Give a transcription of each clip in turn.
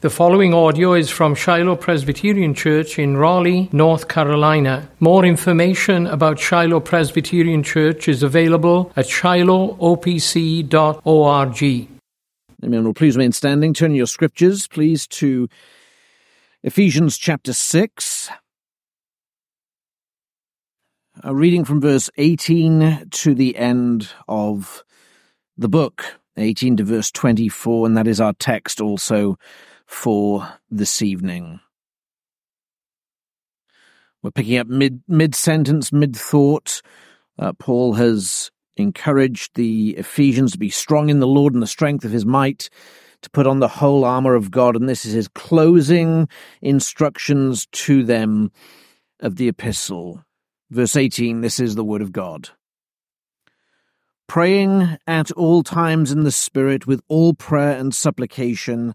The following audio is from Shiloh Presbyterian Church in Raleigh, North Carolina. More information about Shiloh Presbyterian Church is available at shilohopc.org. Amen. Well, please remain standing. Turn your scriptures, please, to Ephesians chapter 6. A reading from verse 18 to the end of the book, 18 to verse 24, and that is our text also for this evening. We're picking up mid mid sentence, mid thought. Uh, Paul has encouraged the Ephesians to be strong in the Lord and the strength of his might, to put on the whole armor of God, and this is his closing instructions to them of the epistle. Verse 18, this is the word of God. Praying at all times in the Spirit with all prayer and supplication,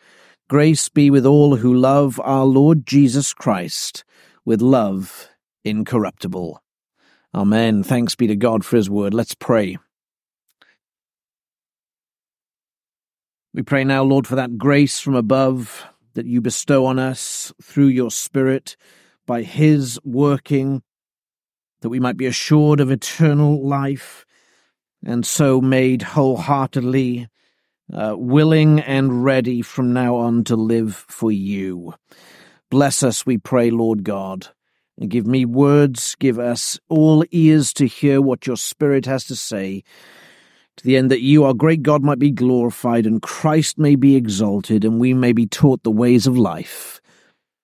Grace be with all who love our Lord Jesus Christ with love incorruptible. Amen. Thanks be to God for his word. Let's pray. We pray now, Lord, for that grace from above that you bestow on us through your Spirit by his working, that we might be assured of eternal life and so made wholeheartedly uh, willing and ready from now on to live for you. Bless us, we pray, Lord God and give me words, give us all ears to hear what your Spirit has to say, to the end that you, our great God, might be glorified and Christ may be exalted and we may be taught the ways of life.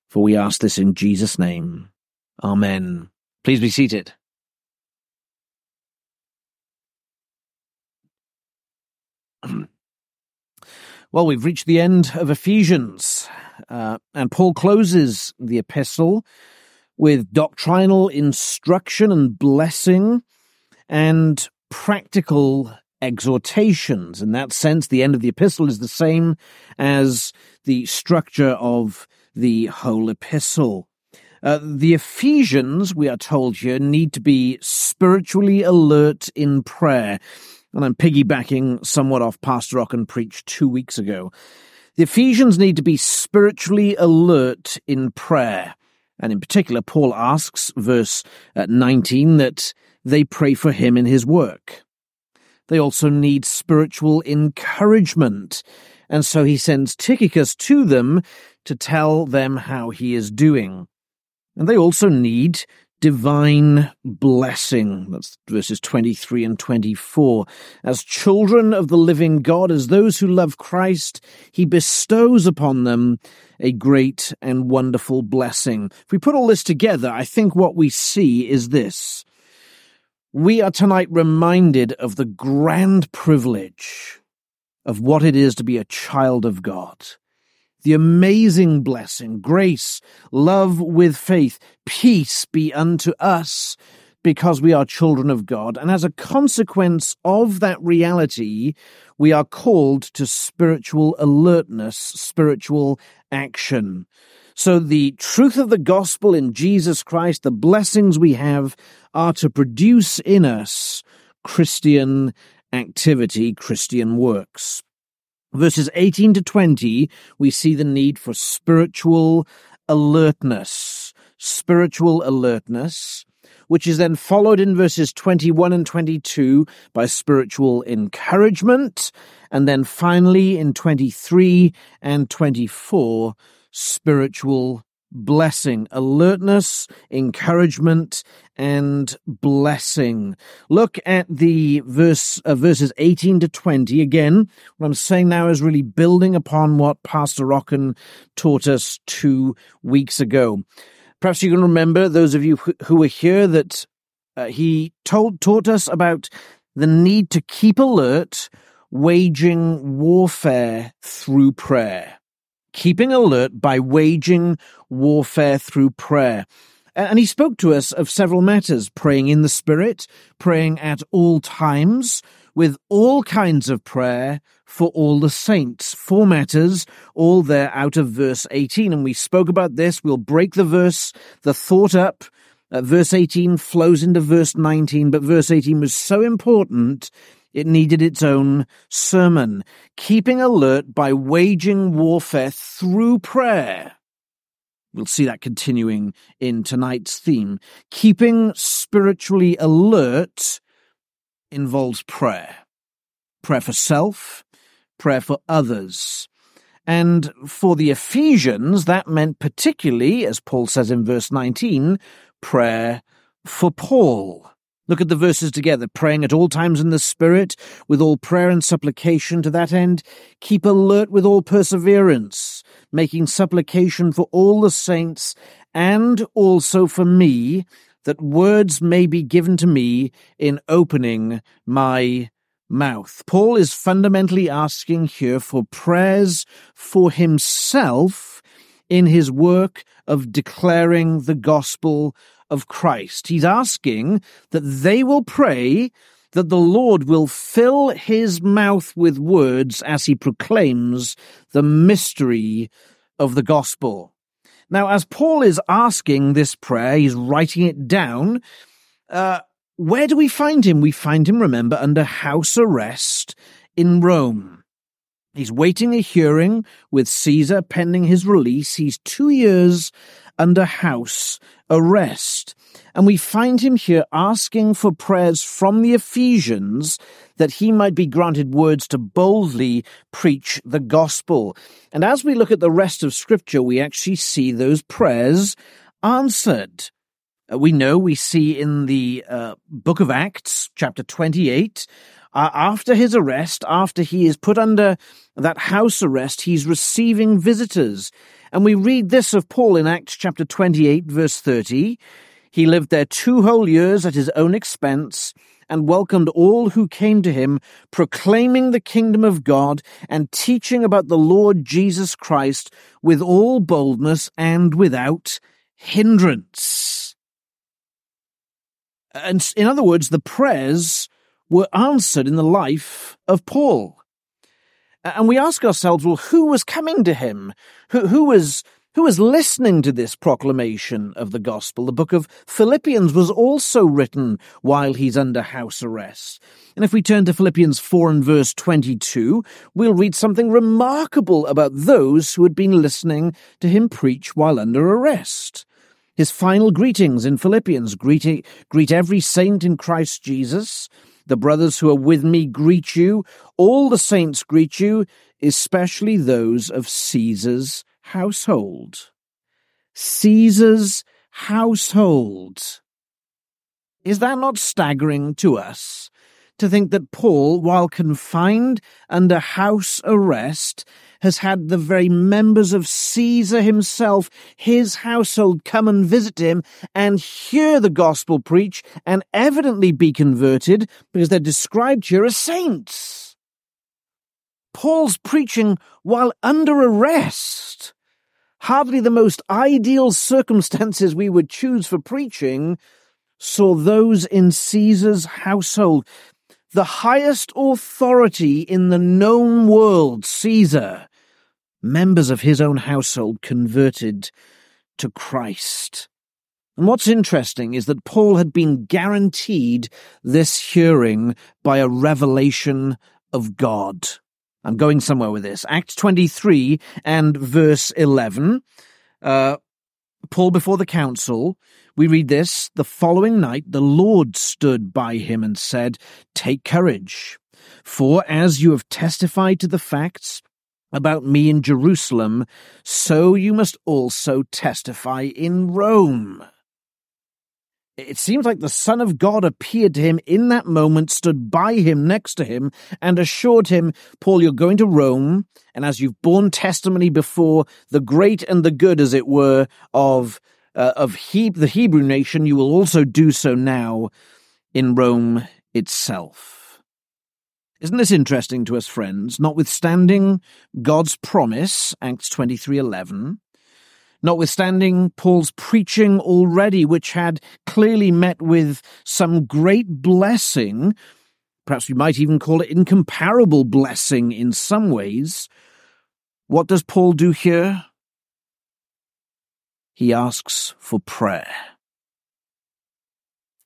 For we ask this in Jesus' name. Amen. Please be seated. well, we've reached the end of Ephesians, uh, and Paul closes the epistle with doctrinal instruction and blessing and practical exhortations. In that sense, the end of the epistle is the same as the structure of the whole epistle. Uh, the Ephesians, we are told here, need to be spiritually alert in prayer. And I'm piggybacking somewhat off Pastor Rocken preached two weeks ago. The Ephesians need to be spiritually alert in prayer. And in particular, Paul asks, verse uh, 19, that they pray for him in his work. They also need spiritual encouragement. And so he sends Tychicus to them to tell them how he is doing. And they also need divine blessing. That's verses 23 and 24. As children of the living God, as those who love Christ, he bestows upon them a great and wonderful blessing. If we put all this together, I think what we see is this. We are tonight reminded of the grand privilege of what it is to be a child of God the amazing blessing, grace, love with faith, peace be unto us because we are children of God. And as a consequence of that reality, we are called to spiritual alertness, spiritual action. So the truth of the gospel in Jesus Christ, the blessings we have are to produce in us Christian activity, Christian works verses 18 to 20, we see the need for spiritual alertness. Spiritual alertness, which is then followed in verses 21 and 22 by spiritual encouragement, and then finally in 23 and 24, spiritual blessing, alertness, encouragement, and blessing. Look at the verse, uh, verses 18 to 20. Again, what I'm saying now is really building upon what Pastor Rocken taught us two weeks ago. Perhaps you can remember, those of you who were here, that uh, he told, taught us about the need to keep alert, waging warfare through prayer keeping alert by waging warfare through prayer. And he spoke to us of several matters praying in the Spirit, praying at all times, with all kinds of prayer for all the saints. Four matters, all there out of verse 18. And we spoke about this. We'll break the verse, the thought up. Uh, verse 18 flows into verse 19, but verse 18 was so important it needed its own sermon, keeping alert by waging warfare through prayer. We'll see that continuing in tonight's theme. Keeping spiritually alert involves prayer. Prayer for self, prayer for others. And for the Ephesians, that meant particularly, as Paul says in verse 19, prayer for Paul. Look at the verses together, praying at all times in the Spirit, with all prayer and supplication to that end. Keep alert with all perseverance, making supplication for all the saints, and also for me, that words may be given to me in opening my mouth. Paul is fundamentally asking here for prayers for himself in his work of declaring the gospel of Christ. He's asking that they will pray that the Lord will fill his mouth with words as he proclaims the mystery of the gospel. Now, as Paul is asking this prayer, he's writing it down. Uh, where do we find him? We find him, remember, under house arrest in Rome. He's waiting a hearing with Caesar pending his release. He's two years under house arrest. And we find him here asking for prayers from the Ephesians that he might be granted words to boldly preach the gospel. And as we look at the rest of Scripture, we actually see those prayers answered. Uh, we know we see in the uh, book of Acts, chapter 28, uh, after his arrest, after he is put under that house arrest, he's receiving visitors. And we read this of Paul in Acts chapter 28, verse 30. He lived there two whole years at his own expense and welcomed all who came to him, proclaiming the kingdom of God and teaching about the Lord Jesus Christ with all boldness and without hindrance. And in other words, the prayers were answered in the life of Paul. And we ask ourselves, well, who was coming to him? Who, who was who was listening to this proclamation of the gospel. The book of Philippians was also written while he's under house arrest. And if we turn to Philippians 4 and verse 22, we'll read something remarkable about those who had been listening to him preach while under arrest. His final greetings in Philippians greet, greet every saint in Christ Jesus. The brothers who are with me greet you. All the saints greet you, especially those of Caesar's household. Caesar's household. Is that not staggering to us? To think that Paul, while confined under house arrest, has had the very members of Caesar himself, his household, come and visit him and hear the gospel preach and evidently be converted because they're described here as saints. Paul's preaching while under arrest. Hardly the most ideal circumstances we would choose for preaching saw those in Caesar's household the highest authority in the known world, Caesar, members of his own household converted to Christ. And what's interesting is that Paul had been guaranteed this hearing by a revelation of God. I'm going somewhere with this. Acts 23 and verse 11. Uh, Paul before the council, we read this The following night the Lord stood by him and said, Take courage, for as you have testified to the facts, about me in Jerusalem, so you must also testify in Rome. It seems like the Son of God appeared to him in that moment, stood by him next to him, and assured him, Paul, you're going to Rome, and as you've borne testimony before the great and the good, as it were, of, uh, of he- the Hebrew nation, you will also do so now in Rome itself. Isn't this interesting to us, friends? Notwithstanding God's promise, Acts 23:11, notwithstanding Paul's preaching already, which had clearly met with some great blessing, perhaps we might even call it incomparable blessing in some ways, what does Paul do here? He asks for prayer.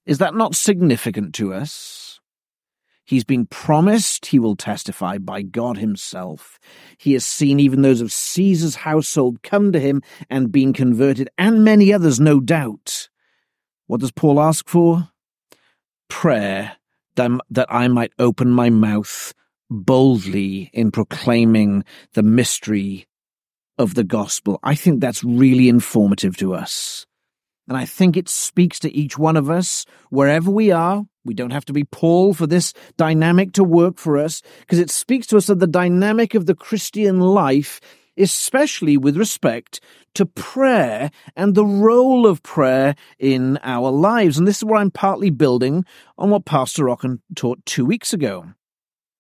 Is that not significant to us? He's been promised he will testify by God himself. He has seen even those of Caesar's household come to him and been converted, and many others, no doubt. What does Paul ask for? Prayer that I might open my mouth boldly in proclaiming the mystery of the gospel. I think that's really informative to us. And I think it speaks to each one of us, wherever we are, we don't have to be Paul for this dynamic to work for us, because it speaks to us of the dynamic of the Christian life, especially with respect to prayer and the role of prayer in our lives. And this is where I'm partly building on what Pastor Rocken taught two weeks ago.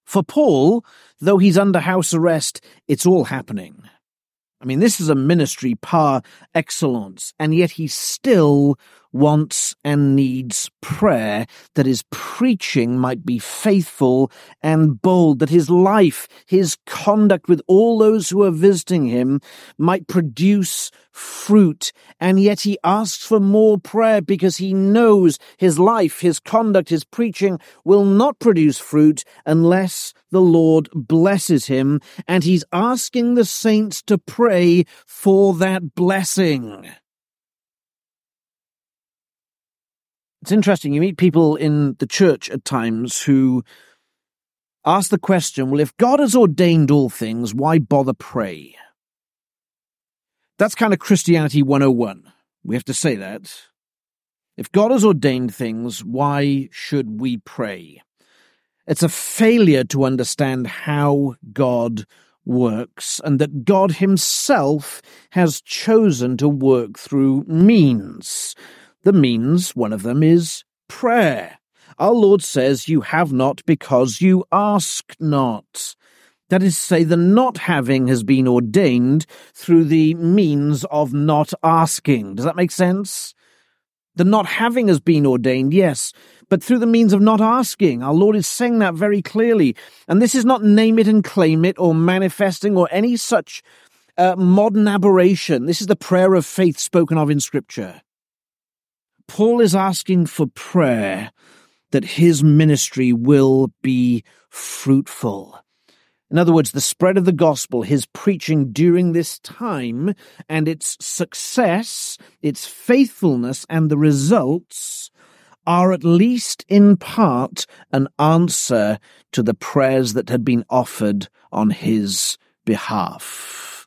For Paul, though he's under house arrest, it's all happening. I mean, this is a ministry par excellence, and yet he still wants and needs prayer, that his preaching might be faithful and bold, that his life, his conduct with all those who are visiting him might produce fruit. And yet he asks for more prayer because he knows his life, his conduct, his preaching will not produce fruit unless the Lord blesses him. And he's asking the saints to pray for that blessing. It's interesting. You meet people in the church at times who ask the question, well, if God has ordained all things, why bother pray? That's kind of Christianity 101. We have to say that. If God has ordained things, why should we pray? It's a failure to understand how God works and that God Himself has chosen to work through means. The means, one of them is prayer. Our Lord says, You have not because you ask not. That is to say, the not having has been ordained through the means of not asking. Does that make sense? The not having has been ordained, yes, but through the means of not asking. Our Lord is saying that very clearly. And this is not name it and claim it or manifesting or any such uh, modern aberration. This is the prayer of faith spoken of in Scripture. Paul is asking for prayer that his ministry will be fruitful. In other words, the spread of the gospel, his preaching during this time, and its success, its faithfulness, and the results are at least in part an answer to the prayers that had been offered on his behalf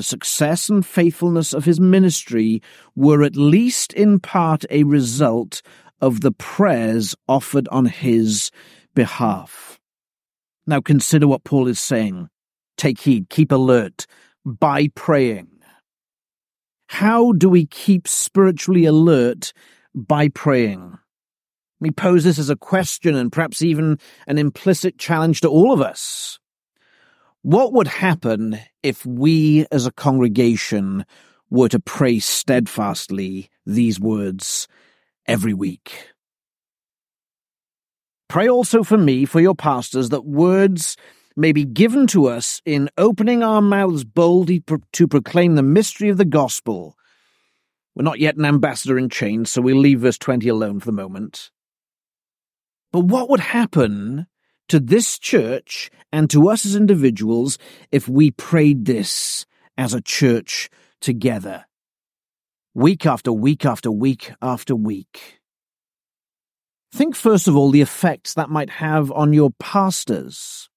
the success and faithfulness of his ministry were at least in part a result of the prayers offered on his behalf. Now consider what Paul is saying. Take heed, keep alert by praying. How do we keep spiritually alert by praying? We pose this as a question and perhaps even an implicit challenge to all of us. What would happen if we as a congregation were to pray steadfastly these words every week? Pray also for me, for your pastors, that words may be given to us in opening our mouths boldly to proclaim the mystery of the gospel. We're not yet an ambassador in chains, so we'll leave verse 20 alone for the moment. But what would happen to this church and to us as individuals if we prayed this as a church together. Week after week after week after week. Think first of all the effects that might have on your pastors.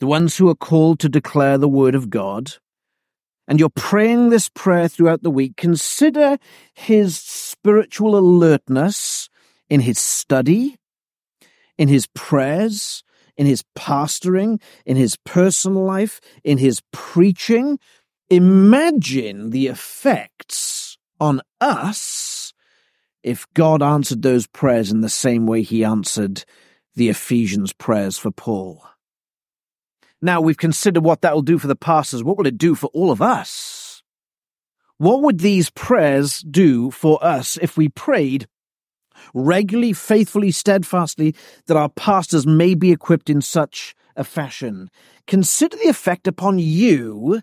the ones who are called to declare the word of God, and you're praying this prayer throughout the week, consider his spiritual alertness in his study, in his prayers, in his pastoring, in his personal life, in his preaching. Imagine the effects on us if God answered those prayers in the same way he answered the Ephesians prayers for Paul. Now we've considered what that will do for the pastors. What will it do for all of us? What would these prayers do for us if we prayed regularly, faithfully, steadfastly that our pastors may be equipped in such a fashion? Consider the effect upon you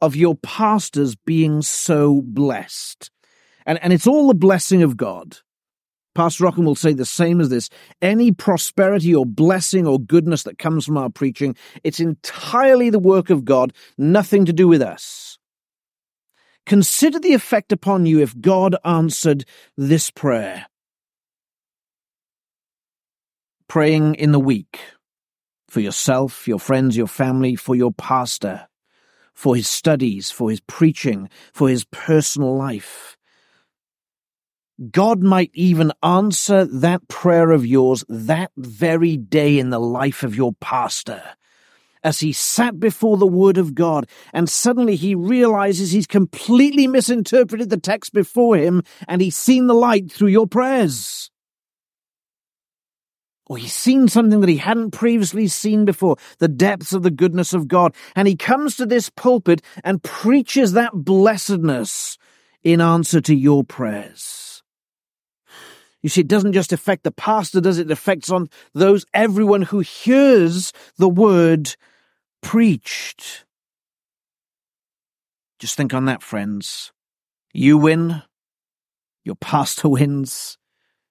of your pastors being so blessed. And, and it's all the blessing of God. Pastor Rockham will say the same as this. Any prosperity or blessing or goodness that comes from our preaching, it's entirely the work of God, nothing to do with us. Consider the effect upon you if God answered this prayer. Praying in the week for yourself, your friends, your family, for your pastor, for his studies, for his preaching, for his personal life God might even answer that prayer of yours that very day in the life of your pastor. As he sat before the Word of God, and suddenly he realizes he's completely misinterpreted the text before him, and he's seen the light through your prayers. Or he's seen something that he hadn't previously seen before, the depths of the goodness of God, and he comes to this pulpit and preaches that blessedness in answer to your prayers. You see, it doesn't just affect the pastor, does it? It affects on those, everyone who hears the word preached. Just think on that, friends. You win. Your pastor wins.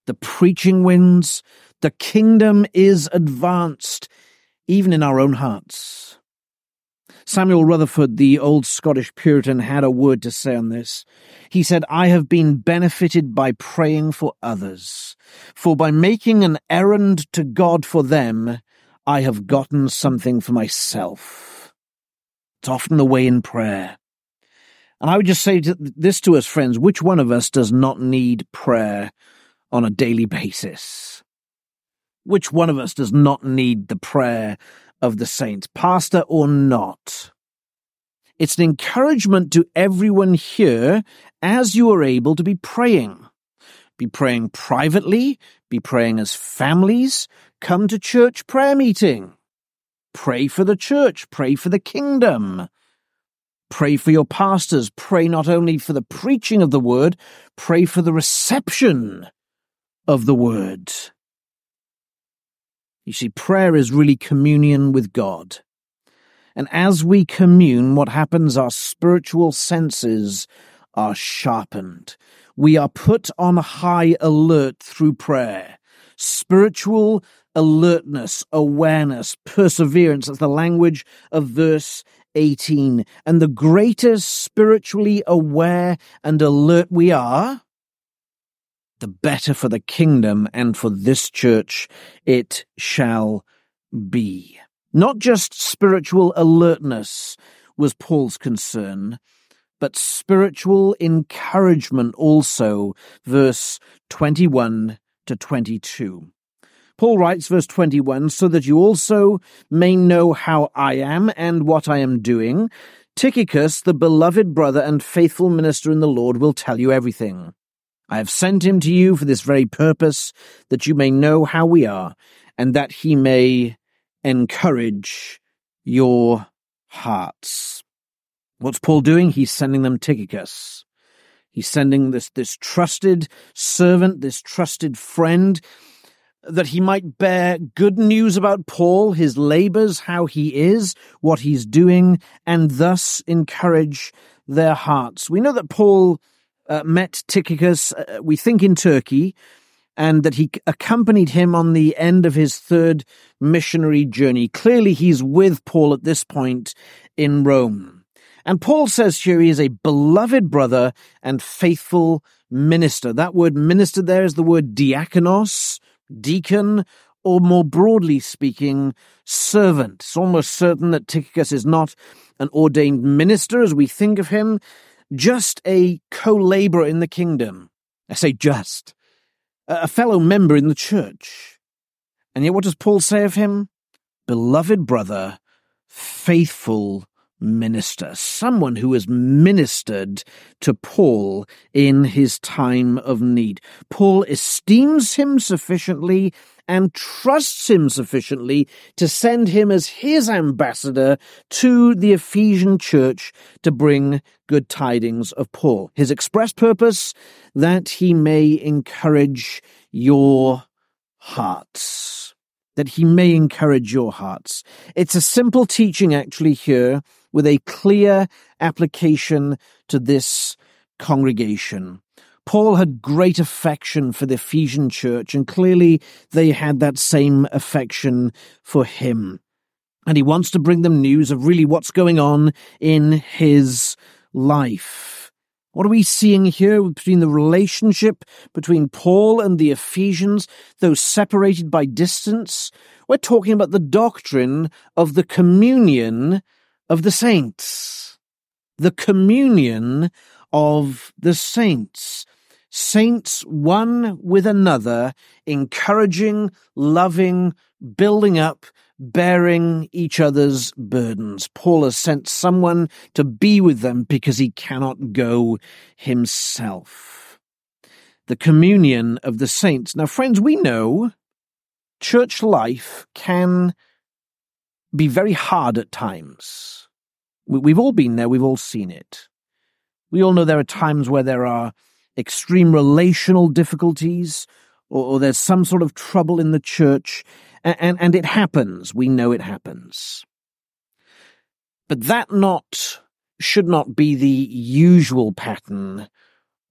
The preaching wins. The kingdom is advanced, even in our own hearts. Samuel Rutherford, the old Scottish Puritan, had a word to say on this. He said, I have been benefited by praying for others, for by making an errand to God for them, I have gotten something for myself. It's often the way in prayer. And I would just say this to us, friends, which one of us does not need prayer on a daily basis? Which one of us does not need the prayer of the saints, pastor or not. It's an encouragement to everyone here as you are able to be praying. Be praying privately, be praying as families, come to church prayer meeting. Pray for the church, pray for the kingdom. Pray for your pastors, pray not only for the preaching of the word, pray for the reception of the word. You see, prayer is really communion with God. And as we commune, what happens? Our spiritual senses are sharpened. We are put on high alert through prayer. Spiritual alertness, awareness, perseverance. That's the language of verse 18. And the greater spiritually aware and alert we are, the better for the kingdom and for this church it shall be. Not just spiritual alertness was Paul's concern, but spiritual encouragement also, verse 21 to 22. Paul writes, verse 21, so that you also may know how I am and what I am doing. Tychicus, the beloved brother and faithful minister in the Lord, will tell you everything. I have sent him to you for this very purpose, that you may know how we are, and that he may encourage your hearts. What's Paul doing? He's sending them Tychicus. He's sending this, this trusted servant, this trusted friend, that he might bear good news about Paul, his labors, how he is, what he's doing, and thus encourage their hearts. We know that Paul uh, met Tychicus, uh, we think in Turkey, and that he accompanied him on the end of his third missionary journey. Clearly, he's with Paul at this point in Rome. And Paul says here he is a beloved brother and faithful minister. That word minister there is the word diakonos, deacon, or more broadly speaking, servant. It's almost certain that Tychicus is not an ordained minister as we think of him, just a co laborer in the kingdom. I say just, a fellow member in the church. And yet, what does Paul say of him? Beloved brother, faithful minister, someone who has ministered to Paul in his time of need. Paul esteems him sufficiently and trusts him sufficiently to send him as his ambassador to the Ephesian church to bring good tidings of Paul. His express purpose that he may encourage your hearts. That he may encourage your hearts. It's a simple teaching actually here with a clear application to this congregation. Paul had great affection for the Ephesian church, and clearly they had that same affection for him. And he wants to bring them news of really what's going on in his life. What are we seeing here between the relationship between Paul and the Ephesians, though separated by distance? We're talking about the doctrine of the communion of the saints. The communion of the saints. Saints one with another, encouraging, loving, building up, bearing each other's burdens. Paul has sent someone to be with them because he cannot go himself. The communion of the saints. Now, friends, we know church life can be very hard at times. We've all been there, we've all seen it. We all know there are times where there are extreme relational difficulties, or, or there's some sort of trouble in the church, and, and, and it happens. We know it happens. But that not should not be the usual pattern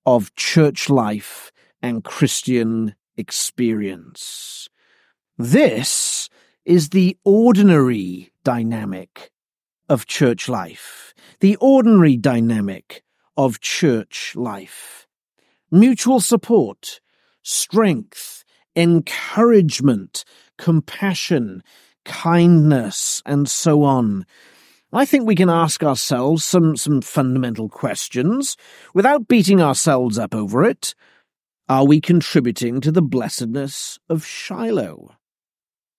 of church life and Christian experience. This is the ordinary dynamic of church life, the ordinary dynamic of church life. Mutual support, strength, encouragement, compassion, kindness, and so on. I think we can ask ourselves some, some fundamental questions without beating ourselves up over it. Are we contributing to the blessedness of Shiloh?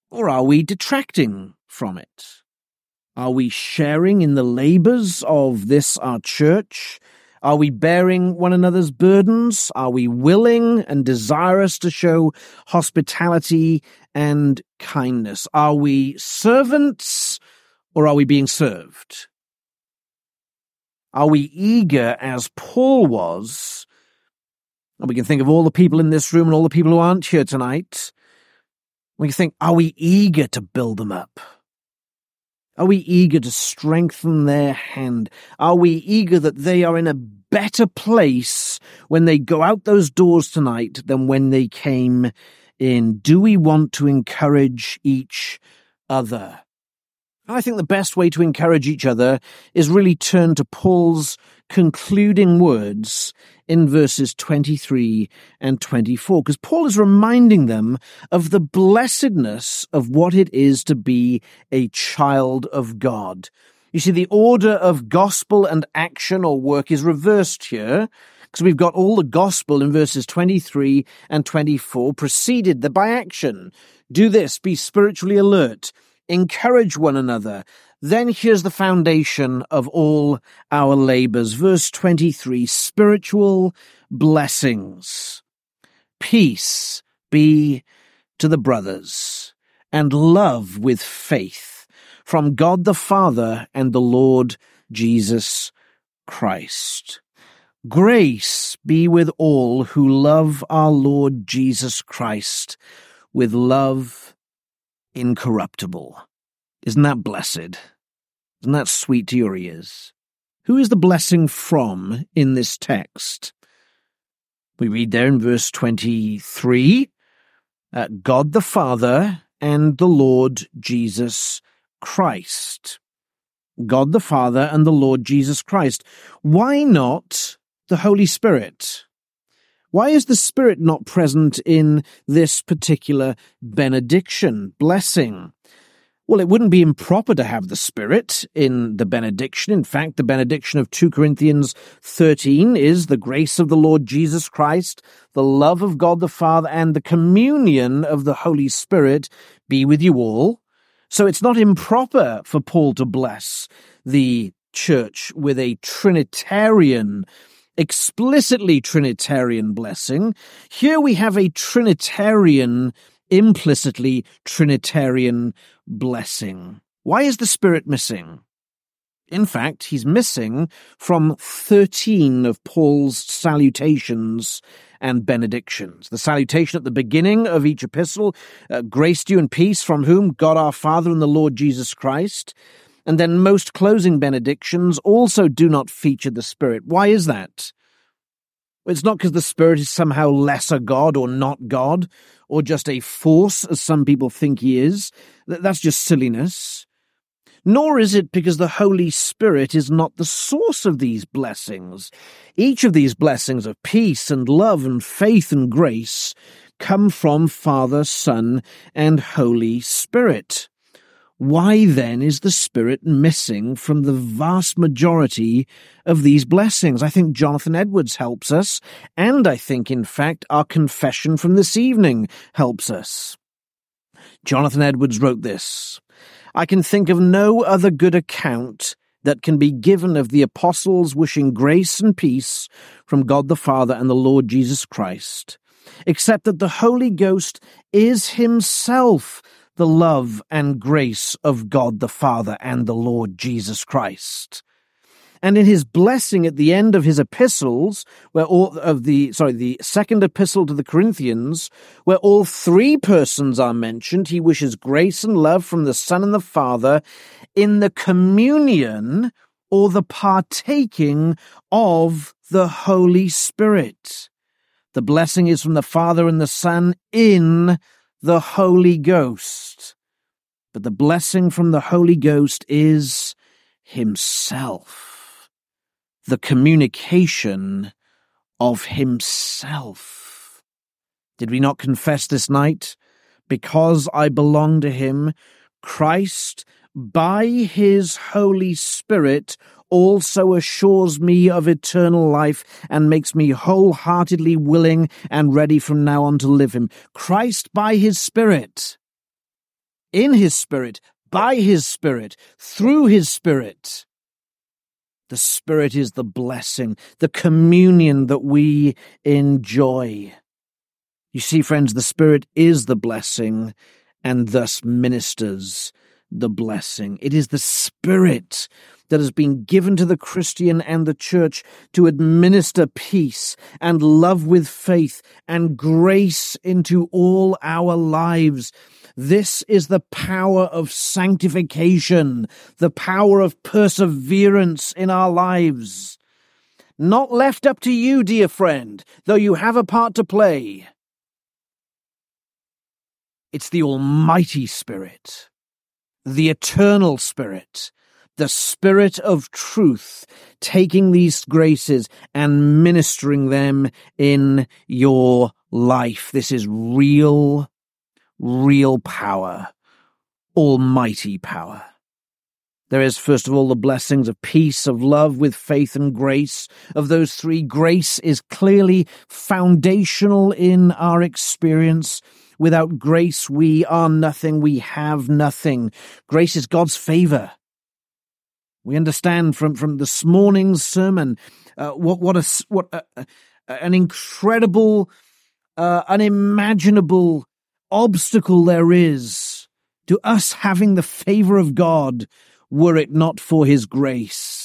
Or are we detracting from it? Are we sharing in the labors of this our church? Are we bearing one another's burdens? Are we willing and desirous to show hospitality and kindness? Are we servants or are we being served? Are we eager as Paul was? And we can think of all the people in this room and all the people who aren't here tonight we can think, are we eager to build them up? Are we eager to strengthen their hand? Are we eager that they are in a better place when they go out those doors tonight than when they came in? Do we want to encourage each other? I think the best way to encourage each other is really turn to Paul's concluding words in verses 23 and 24, because Paul is reminding them of the blessedness of what it is to be a child of God. You see, the order of gospel and action or work is reversed here, because we've got all the gospel in verses 23 and 24 preceded by action. Do this, be spiritually alert, encourage one another, then here's the foundation of all our labors. Verse 23 spiritual blessings. Peace be to the brothers, and love with faith from God the Father and the Lord Jesus Christ. Grace be with all who love our Lord Jesus Christ with love incorruptible. Isn't that blessed? Isn't that sweet to your ears? Who is the blessing from in this text? We read there in verse 23 uh, God the Father and the Lord Jesus Christ. God the Father and the Lord Jesus Christ. Why not the Holy Spirit? Why is the Spirit not present in this particular benediction, blessing? Well, it wouldn't be improper to have the Spirit in the benediction. In fact, the benediction of 2 Corinthians 13 is the grace of the Lord Jesus Christ, the love of God the Father, and the communion of the Holy Spirit be with you all. So it's not improper for Paul to bless the church with a Trinitarian explicitly Trinitarian blessing. Here we have a Trinitarian, implicitly Trinitarian blessing. Why is the Spirit missing? In fact, he's missing from 13 of Paul's salutations and benedictions. The salutation at the beginning of each epistle, uh, grace to you and peace from whom? God our Father and the Lord Jesus Christ. And then most closing benedictions also do not feature the Spirit. Why is that? It's not because the Spirit is somehow lesser God or not God, or just a force, as some people think he is. That's just silliness. Nor is it because the Holy Spirit is not the source of these blessings. Each of these blessings of peace and love and faith and grace come from Father, Son, and Holy Spirit. Why then is the Spirit missing from the vast majority of these blessings? I think Jonathan Edwards helps us, and I think, in fact, our confession from this evening helps us. Jonathan Edwards wrote this I can think of no other good account that can be given of the apostles wishing grace and peace from God the Father and the Lord Jesus Christ, except that the Holy Ghost is Himself the love and grace of God the Father and the Lord Jesus Christ. And in his blessing at the end of his epistles, where all of the, sorry, the second epistle to the Corinthians, where all three persons are mentioned, he wishes grace and love from the Son and the Father in the communion or the partaking of the Holy Spirit. The blessing is from the Father and the Son in the Holy Ghost. But the blessing from the Holy Ghost is Himself, the communication of Himself. Did we not confess this night? Because I belong to Him, Christ, by His Holy Spirit, also assures me of eternal life and makes me wholeheartedly willing and ready from now on to live him. Christ by his Spirit, in his Spirit, by his Spirit, through his Spirit. The Spirit is the blessing, the communion that we enjoy. You see, friends, the Spirit is the blessing and thus ministers the blessing. It is the Spirit that has been given to the Christian and the church to administer peace and love with faith and grace into all our lives. This is the power of sanctification, the power of perseverance in our lives. Not left up to you, dear friend, though you have a part to play. It's the Almighty Spirit, the Eternal Spirit, the Spirit of truth taking these graces and ministering them in your life. This is real, real power, almighty power. There is, first of all, the blessings of peace, of love with faith and grace. Of those three, grace is clearly foundational in our experience. Without grace, we are nothing. We have nothing. Grace is God's favor. We understand from, from this morning's sermon uh, what what a what a, a, an incredible, uh, unimaginable obstacle there is to us having the favor of God, were it not for His grace.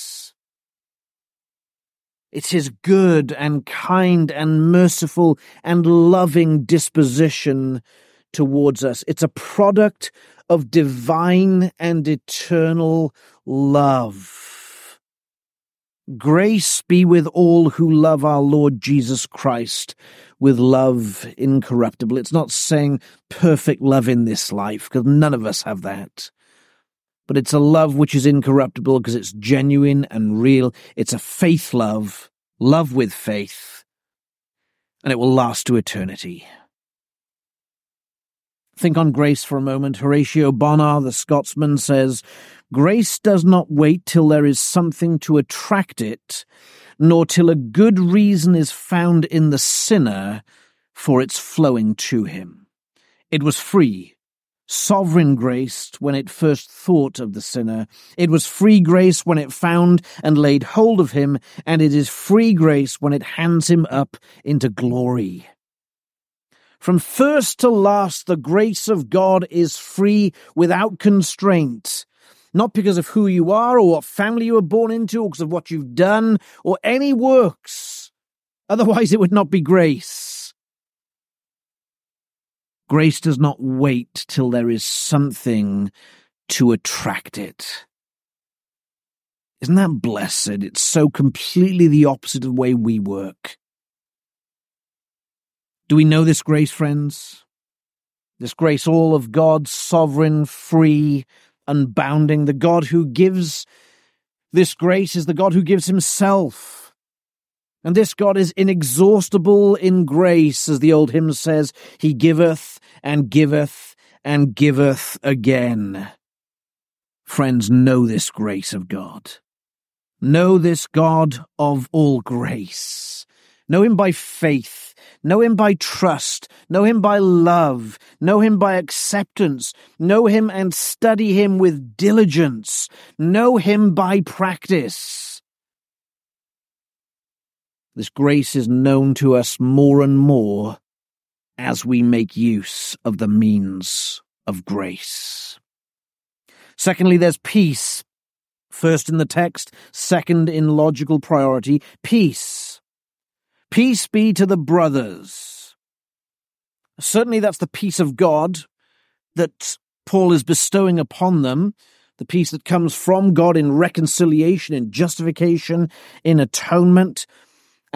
It's His good and kind and merciful and loving disposition towards us. It's a product of divine and eternal love. Grace be with all who love our Lord Jesus Christ with love incorruptible. It's not saying perfect love in this life, because none of us have that. But it's a love which is incorruptible because it's genuine and real. It's a faith love, love with faith. and it will last to eternity. Think on grace for a moment. Horatio Bonar, the Scotsman, says, Grace does not wait till there is something to attract it, nor till a good reason is found in the sinner for its flowing to him. It was free, sovereign grace when it first thought of the sinner. It was free grace when it found and laid hold of him, and it is free grace when it hands him up into glory. From first to last, the grace of God is free without constraint. Not because of who you are or what family you were born into or because of what you've done or any works. Otherwise, it would not be grace. Grace does not wait till there is something to attract it. Isn't that blessed? It's so completely the opposite of the way we work. Do we know this grace, friends? This grace, all of God's sovereign, free, unbounding. The God who gives this grace is the God who gives himself. And this God is inexhaustible in grace, as the old hymn says, He giveth and giveth and giveth again. Friends, know this grace of God. Know this God of all grace. Know him by faith. Know him by trust. Know him by love. Know him by acceptance. Know him and study him with diligence. Know him by practice. This grace is known to us more and more as we make use of the means of grace. Secondly, there's peace. First in the text, second in logical priority, peace. Peace be to the brothers. Certainly that's the peace of God that Paul is bestowing upon them, the peace that comes from God in reconciliation, in justification, in atonement.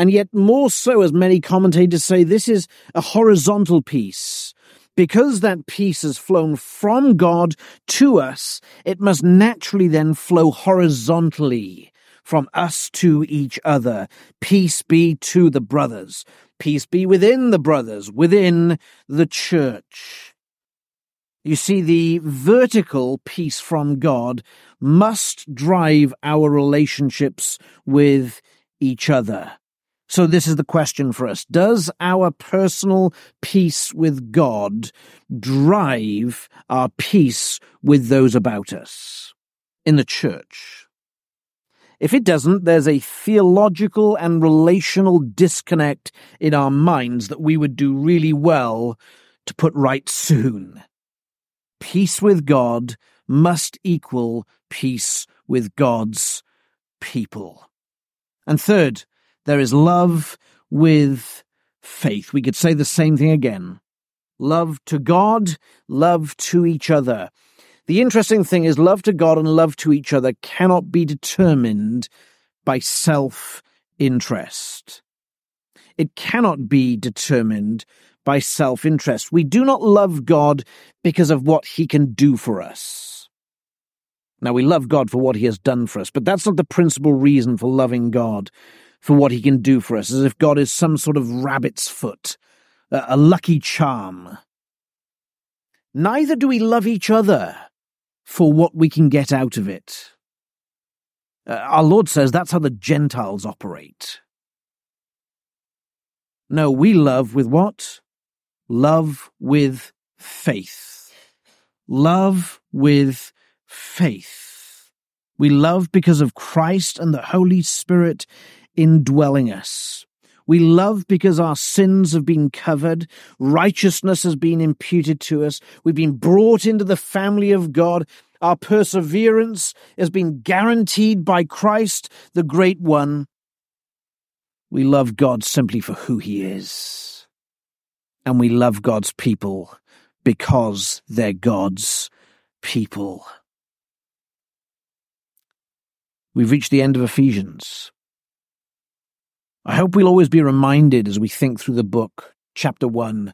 And yet, more so, as many commentators say, this is a horizontal peace. Because that peace has flown from God to us, it must naturally then flow horizontally from us to each other. Peace be to the brothers. Peace be within the brothers, within the church. You see, the vertical peace from God must drive our relationships with each other. So this is the question for us. Does our personal peace with God drive our peace with those about us in the church? If it doesn't, there's a theological and relational disconnect in our minds that we would do really well to put right soon. Peace with God must equal peace with God's people. And third, there is love with faith. We could say the same thing again. Love to God, love to each other. The interesting thing is love to God and love to each other cannot be determined by self interest. It cannot be determined by self interest. We do not love God because of what he can do for us. Now, we love God for what he has done for us, but that's not the principal reason for loving God, for what he can do for us, as if God is some sort of rabbit's foot, a lucky charm. Neither do we love each other for what we can get out of it. Uh, our Lord says that's how the Gentiles operate. No, we love with what? Love with faith. Love with faith. We love because of Christ and the Holy Spirit indwelling us. We love because our sins have been covered. Righteousness has been imputed to us. We've been brought into the family of God. Our perseverance has been guaranteed by Christ, the Great One. We love God simply for who He is. And we love God's people because they're God's people. We've reached the end of Ephesians. I hope we'll always be reminded as we think through the book, chapter one,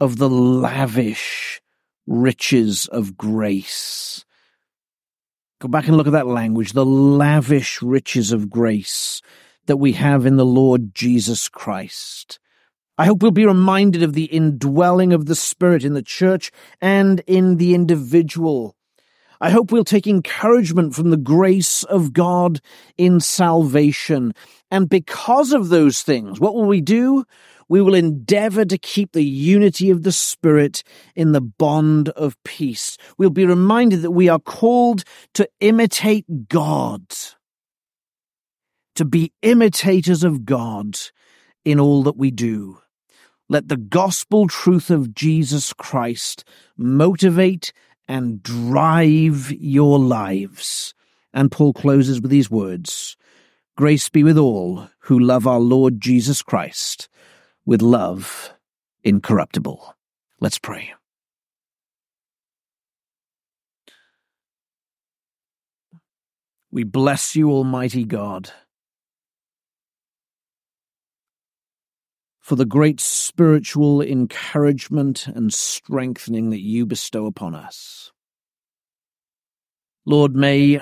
of the lavish riches of grace. Go back and look at that language, the lavish riches of grace that we have in the Lord Jesus Christ. I hope we'll be reminded of the indwelling of the Spirit in the church and in the individual. I hope we'll take encouragement from the grace of God in salvation. And because of those things, what will we do? We will endeavor to keep the unity of the Spirit in the bond of peace. We'll be reminded that we are called to imitate God, to be imitators of God in all that we do. Let the gospel truth of Jesus Christ motivate and drive your lives. And Paul closes with these words Grace be with all who love our Lord Jesus Christ with love incorruptible. Let's pray. We bless you, Almighty God. For the great spiritual encouragement and strengthening that you bestow upon us. Lord, may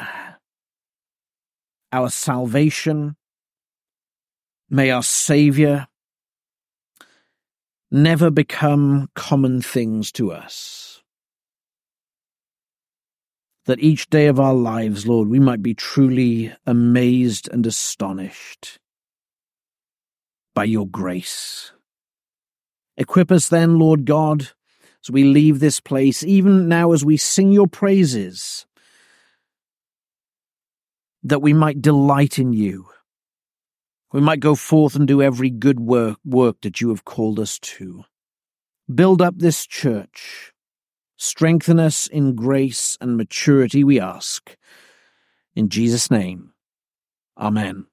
our salvation, may our Saviour never become common things to us. That each day of our lives, Lord, we might be truly amazed and astonished by your grace. Equip us then, Lord God, as we leave this place, even now as we sing your praises, that we might delight in you. We might go forth and do every good work, work that you have called us to. Build up this church. Strengthen us in grace and maturity, we ask. In Jesus' name, Amen.